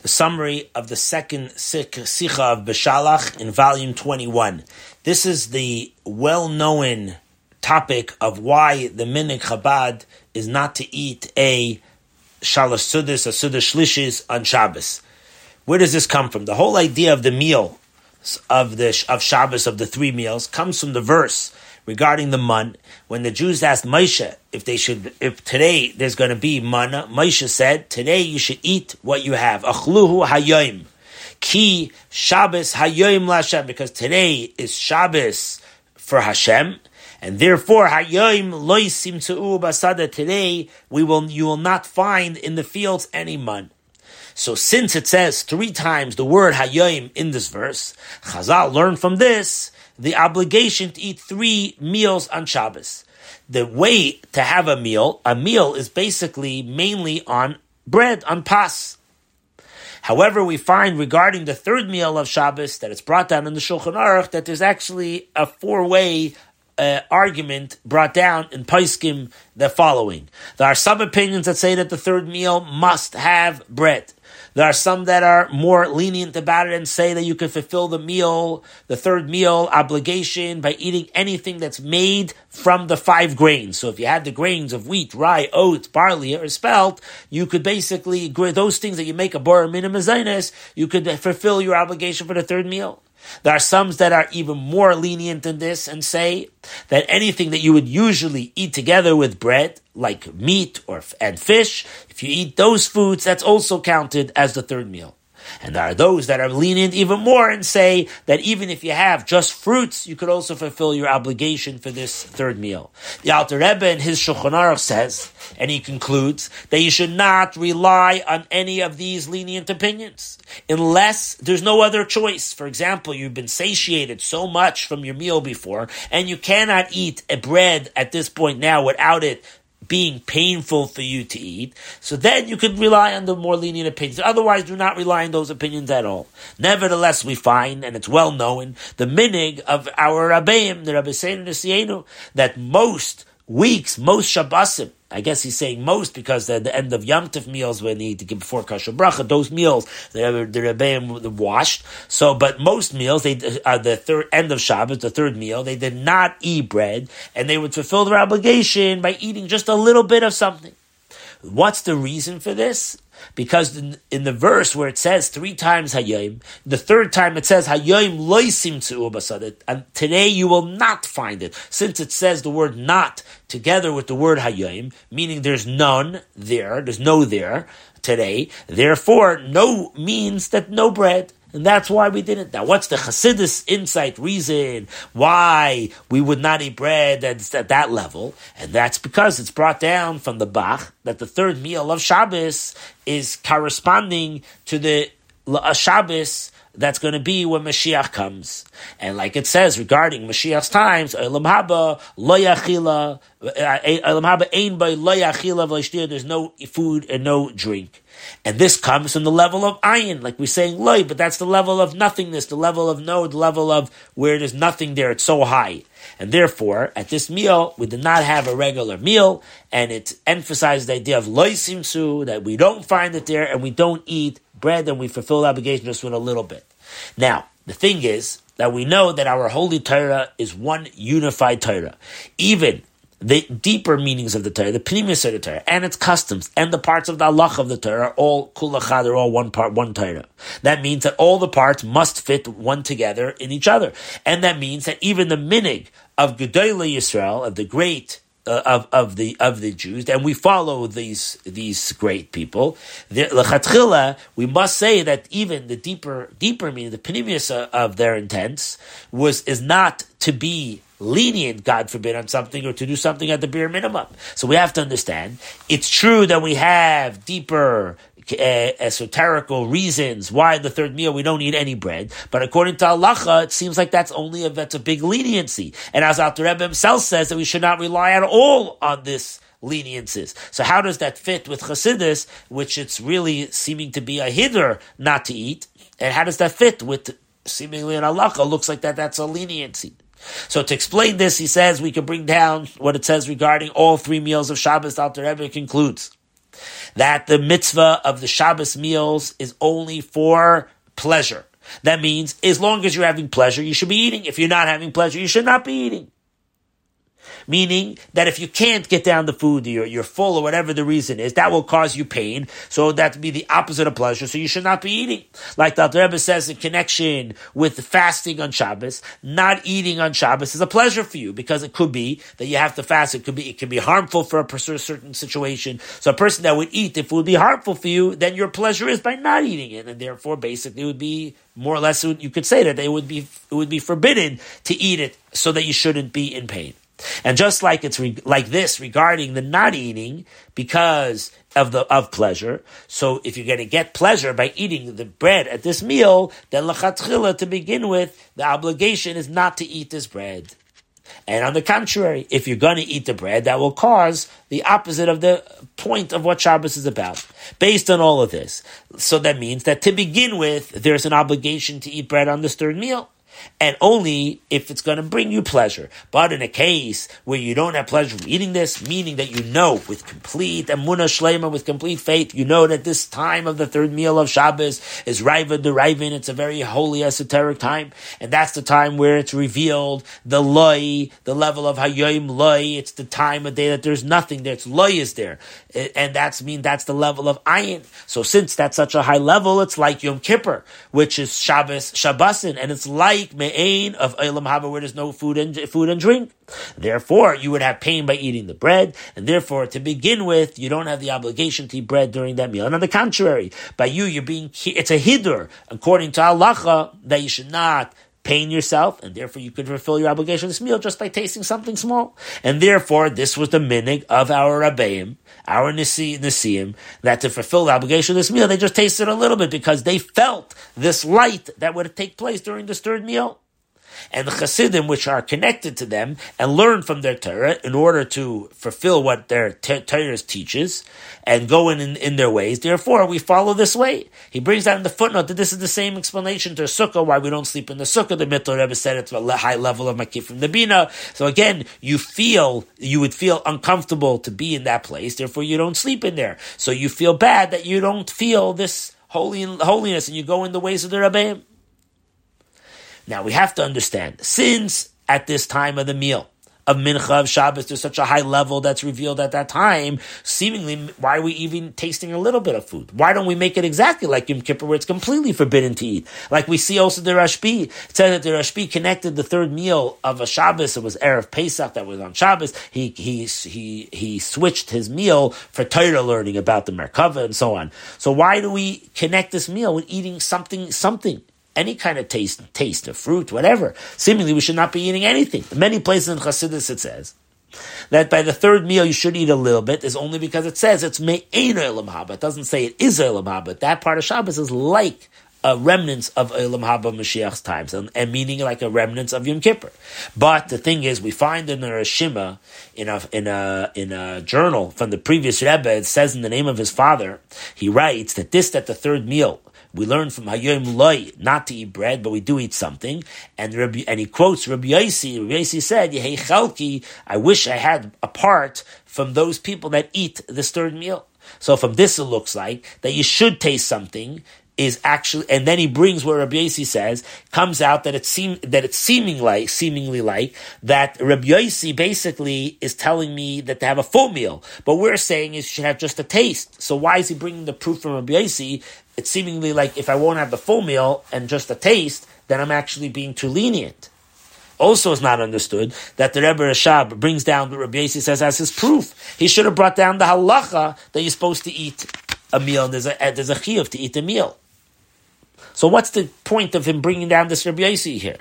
the summary of the second Sikha of Beshalach in volume 21. This is the well-known topic of why the Minig Chabad is not to eat a Shalosh Sudis, a Sudash Shlishis on Shabbos. Where does this come from? The whole idea of the meal of the of Shabbos of the three meals comes from the verse regarding the mun. When the Jews asked Moshe if they should, if today there's going to be manna, Moshe said, today you should eat what you have. Achluhu hayoim. Ki Shabbos hayoim lashem, because today is Shabbos for Hashem. And therefore, hayoim loisim basada. Today, we will you will not find in the fields any mun. So since it says three times the word hayoim in this verse, Chazal learned from this the obligation to eat three meals on Shabbos. The way to have a meal, a meal is basically mainly on bread, on pas. However, we find regarding the third meal of Shabbos that it's brought down in the Shulchan Aruch that there's actually a four-way uh, argument brought down in Paiskim the following. There are some opinions that say that the third meal must have bread. There are some that are more lenient about it and say that you can fulfill the meal, the third meal obligation by eating anything that's made from the five grains. So if you had the grains of wheat, rye, oats, barley, or spelt, you could basically, those things that you make a bar minimum you could fulfill your obligation for the third meal. There are some that are even more lenient than this and say that anything that you would usually eat together with bread, like meat or and fish, if you eat those foods, that's also counted as the third meal. And there are those that are lenient even more and say that even if you have just fruits, you could also fulfill your obligation for this third meal. The Alter Rebbe in his Shulchan Aruch says, and he concludes, that you should not rely on any of these lenient opinions unless there's no other choice. For example, you've been satiated so much from your meal before, and you cannot eat a bread at this point now without it being painful for you to eat, so then you could rely on the more lenient opinions. Otherwise, do not rely on those opinions at all. Nevertheless, we find, and it's well known, the minig of our Rabbeim, the Rabbi Seinu that most weeks, most Shabbosim, I guess he's saying most because at the end of Yom Tov meals when need to give before Kasher Bracha, those meals the the Rebbeim washed. So, but most meals they uh, the third end of Shabbos, the third meal, they did not eat bread, and they would fulfill their obligation by eating just a little bit of something. What's the reason for this? Because in, in, the verse where it says three times Hayyim, the third time it says Hayyim loisim tzu'ubasadet, and today you will not find it. Since it says the word not together with the word Hayyim, meaning there's none there, there's no there today, therefore no means that no bread. And that's why we didn't. Now, what's the Hasidus insight reason why we would not eat bread at, at that level? And that's because it's brought down from the Bach that the third meal of Shabbos is corresponding to the Shabbos that's going to be when Mashiach comes. And like it says regarding Mashiach's times, Lo Yachila, eh, eh, there's no food and no drink. And this comes from the level of ayin, like we're saying loy, but that's the level of nothingness, the level of no, the level of where there's nothing there, it's so high. And therefore, at this meal, we did not have a regular meal, and it emphasized the idea of loy simsu, that we don't find it there, and we don't eat bread, and we fulfill the obligation just with a little bit. Now, the thing is, that we know that our holy Torah is one unified Torah. Even the deeper meanings of the Torah, the pnimius of the Torah, and its customs, and the parts of the Allah of the Torah, are all kulachad, they're all one part, one Torah. That means that all the parts must fit one together in each other. And that means that even the minig of Gedolei Yisrael, of the great uh, of of the of the Jews, and we follow these these great people. The we must say that even the deeper deeper meaning, the pnimius of their intents was is not to be lenient, God forbid, on something or to do something at the bare minimum. So we have to understand it's true that we have deeper Eh, esoterical reasons why the third meal we don't eat any bread, but according to halacha, it seems like that's only a that's a big leniency. And as Alter Rebbe himself says, that we should not rely at all on this leniencies. So how does that fit with Chassidus, which it's really seeming to be a hinder not to eat? And how does that fit with seemingly an halacha? Looks like that that's a leniency. So to explain this, he says we can bring down what it says regarding all three meals of Shabbos. Alter Rebbe concludes that the mitzvah of the Shabbos meals is only for pleasure. That means as long as you're having pleasure, you should be eating. If you're not having pleasure, you should not be eating. Meaning that if you can't get down the food, you're, you're full or whatever the reason is, that will cause you pain. So that would be the opposite of pleasure. So you should not be eating. Like the Rebbe says in connection with fasting on Shabbos, not eating on Shabbos is a pleasure for you because it could be that you have to fast. It could be, it can be harmful for a certain situation. So a person that would eat, if it would be harmful for you, then your pleasure is by not eating it. And therefore, basically, it would be more or less, you could say that they would be, it would be forbidden to eat it so that you shouldn't be in pain. And just like it's re- like this regarding the not eating because of the of pleasure. So if you're going to get pleasure by eating the bread at this meal, then lachatchila to begin with, the obligation is not to eat this bread. And on the contrary, if you're going to eat the bread, that will cause the opposite of the point of what Shabbos is about. Based on all of this, so that means that to begin with, there's an obligation to eat bread on this third meal and only if it's going to bring you pleasure. But in a case where you don't have pleasure from eating this, meaning that you know with complete emunah shlema, with complete faith, you know that this time of the third meal of Shabbos is Raiva the Raivin. It's a very holy esoteric time, and that's the time where it's revealed the loy, the level of hayoim loy. It's the time of day that there's nothing there. It's loy is there, and that's mean that's the level of ayin. So since that's such a high level, it's like Yom Kippur, which is Shabbos Shabbosin, and it's like me'ain of Eilam Haba where there's no food and food and drink. Therefore, you would have pain by eating the bread, and therefore, to begin with, you don't have the obligation to eat bread during that meal. And on the contrary, by you, you're being it's a hidur according to halacha that you should not pain yourself, and therefore you could fulfill your obligation this meal just by tasting something small. And therefore, this was the minig of our rabbeim, our Nisi, nisiim, that to fulfill the obligation of this meal, they just tasted a little bit because they felt this light that would take place during this third meal and the Chassidim, which are connected to them and learn from their Torah in order to fulfill what their Torah teaches and go in, in, in their ways. Therefore, we follow this way. He brings that in the footnote that this is the same explanation to sukkah why we don't sleep in the sukkah. The Mittler Rebbe said it's a high level of makif from the bina. So again, you feel you would feel uncomfortable to be in that place. Therefore, you don't sleep in there. So you feel bad that you don't feel this holy holiness and you go in the ways of the Rebbeim. Now we have to understand, since at this time of the meal, of Mincha of Shabbos, there's such a high level that's revealed at that time. Seemingly, why are we even tasting a little bit of food? Why don't we make it exactly like Yom Kippur, where it's completely forbidden to eat? Like we see also the Rashbi. It says that the Rashbi connected the third meal of a Shabbos. It was erev Pesach that was on Shabbos. He he he he switched his meal for Torah learning about the Merkava and so on. So why do we connect this meal with eating something something? Any kind of taste, taste of fruit, whatever. Seemingly, we should not be eating anything. In many places in Chassidus, it says that by the third meal you should eat a little bit is only because it says it's me'ein elam haba. It doesn't say it is elam haba. That part of Shabbos is like a remnants of Elam Haba Mashiach's times, and, and, meaning like a remnants of Yom Kippur. But the thing is, we find in the Rishima, in a, in a, in a journal from the previous Rebbe, it says in the name of his father, he writes that this, that the third meal we learn from Hayom Loi not to eat bread, but we do eat something. And Rabbi, and he quotes Rabbi Yossi. Rabbi Yossi said, "Yehei chalki, I wish I had a part from those people that eat this third meal." So from this, it looks like that you should taste something is actually, and then he brings where Rabbi Yossi says, comes out that it seem that it's seeming like, seemingly like that Rabbi Yossi basically is telling me that to have a full meal, but we're saying is should have just a taste. So why is he bringing the proof from Rabbi Yossi? It's seemingly like if I won't have the full meal and just a taste, then I'm actually being too lenient. Also, is not understood that the Rebbe Rashab brings down what Rabbi Yossi says as his proof. He should have brought down the halacha that you're supposed to eat a meal and there's a, there's a chiyuv to eat a meal. So what's the point of him bringing down this Rabbi Yossi here?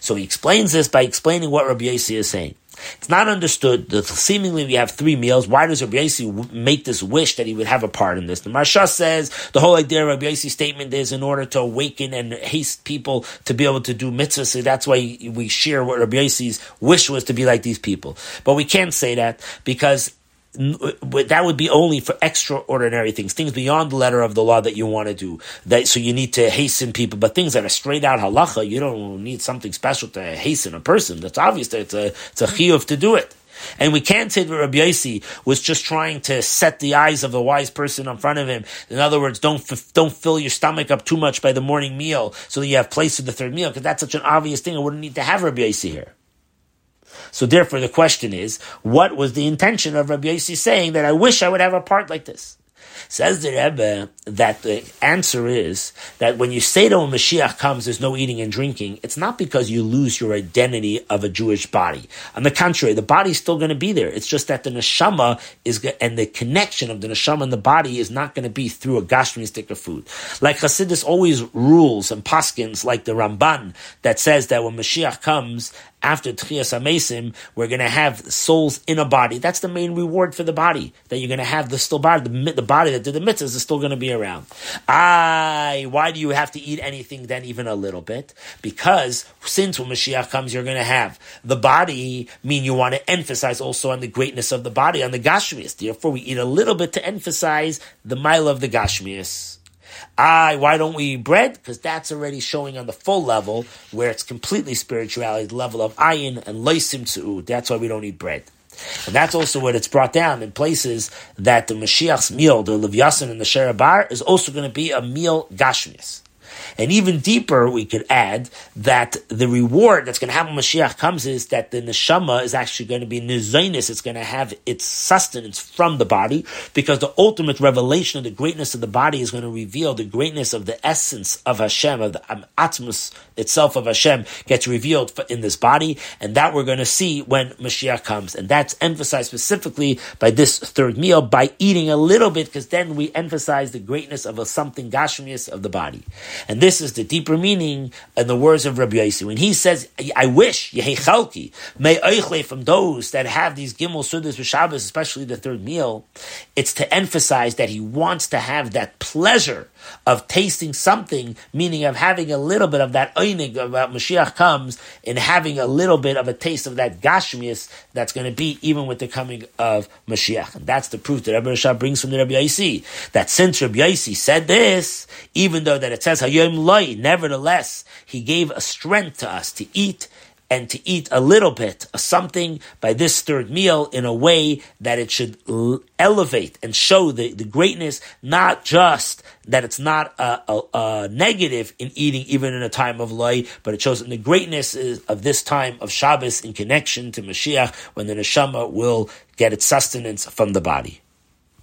So he explains this by explaining what Rabbi Yossi is saying. It's not understood that seemingly we have three meals. Why does Rabbi Yossi make this wish that he would have a part in this? The Maharsha says the whole idea of Rabbi Yossi's statement is in order to awaken and haste people to be able to do mitzvahs. So that's why we share what Rabbi Yossi's wish was to be like these people. But we can't say that because that would be only for extraordinary things, things beyond the letter of the law that you want to do. That so you need to hasten people, but things that are straight out halacha, you don't need something special to hasten a person. That's obvious that it's a it's a chiyuv to do it. And we can't say that Rabbi Yossi was just trying to set the eyes of the wise person in front of him. In other words, don't f- don't fill your stomach up too much by the morning meal so that you have place for the third meal, because that's such an obvious thing. I wouldn't need to have Rabbi Yossi here. So therefore, the question is, what was the intention of Rabbi Yossi saying that I wish I would have a part like this? Says the Rebbe that the answer is that when you say that when Mashiach comes, there's no eating and drinking, it's not because you lose your identity of a Jewish body. On the contrary, the body's still going to be there. It's just that the neshama is, and the connection of the neshama and the body is not going to be through a gashmi stick of food. Like Hasidus always rules and paskins, like the Ramban, that says that when Mashiach comes, after Tchias Amesim, we're going to have souls in a body. That's the main reward for the body, that you're going to have the still body, the, the body that did the mitzvahs is still going to be around. I, why do you have to eat anything then even a little bit? Because since when Mashiach comes, you're going to have the body, mean you want to emphasize also on the greatness of the body, on the Gashmias. Therefore, we eat a little bit to emphasize the mile of the Gashmias. I, why don't we eat bread? Because that's already showing on the full level where it's completely spirituality, the level of ayin and loisim tzu'ud. That's why we don't eat bread. And that's also what it's brought down in places that the Mashiach's meal, the Levyasin and the Shor HaBor, is also going to be a meal gashmis. And even deeper, we could add that the reward that's going to happen when Mashiach comes is that the neshama is actually going to be nizainis. It's going to have its sustenance from the body because the ultimate revelation of the greatness of the body is going to reveal the greatness of the essence of Hashem, of the um, atzmus itself of Hashem gets revealed in this body. And that we're going to see when Mashiach comes. And that's emphasized specifically by this third meal by eating a little bit because then we emphasize the greatness of a something gashmius of the body. And this is the deeper meaning in the words of Rabbi Yossi. When he says, I wish, Yehechalki, may eichle from those that have these Gimel Sudas with Shabbos, especially the third meal, it's to emphasize that he wants to have that pleasure of tasting something, meaning of having a little bit of that einig about Mashiach comes, and having a little bit of a taste of that gashmias that's going to be even with the coming of Mashiach. And that's the proof that Rabbi Rashab brings from the Rabbi Yaisi, that since Rabbi Yaisi said this, even though that it says Nevertheless, he gave a strength to us to eat and to eat a little bit of something by this third meal in a way that it should elevate and show the, the greatness, not just that it's not a, a, a negative in eating even in a time of light, but it shows in the greatness of this time of Shabbos in connection to Mashiach when the neshama will get its sustenance from the body.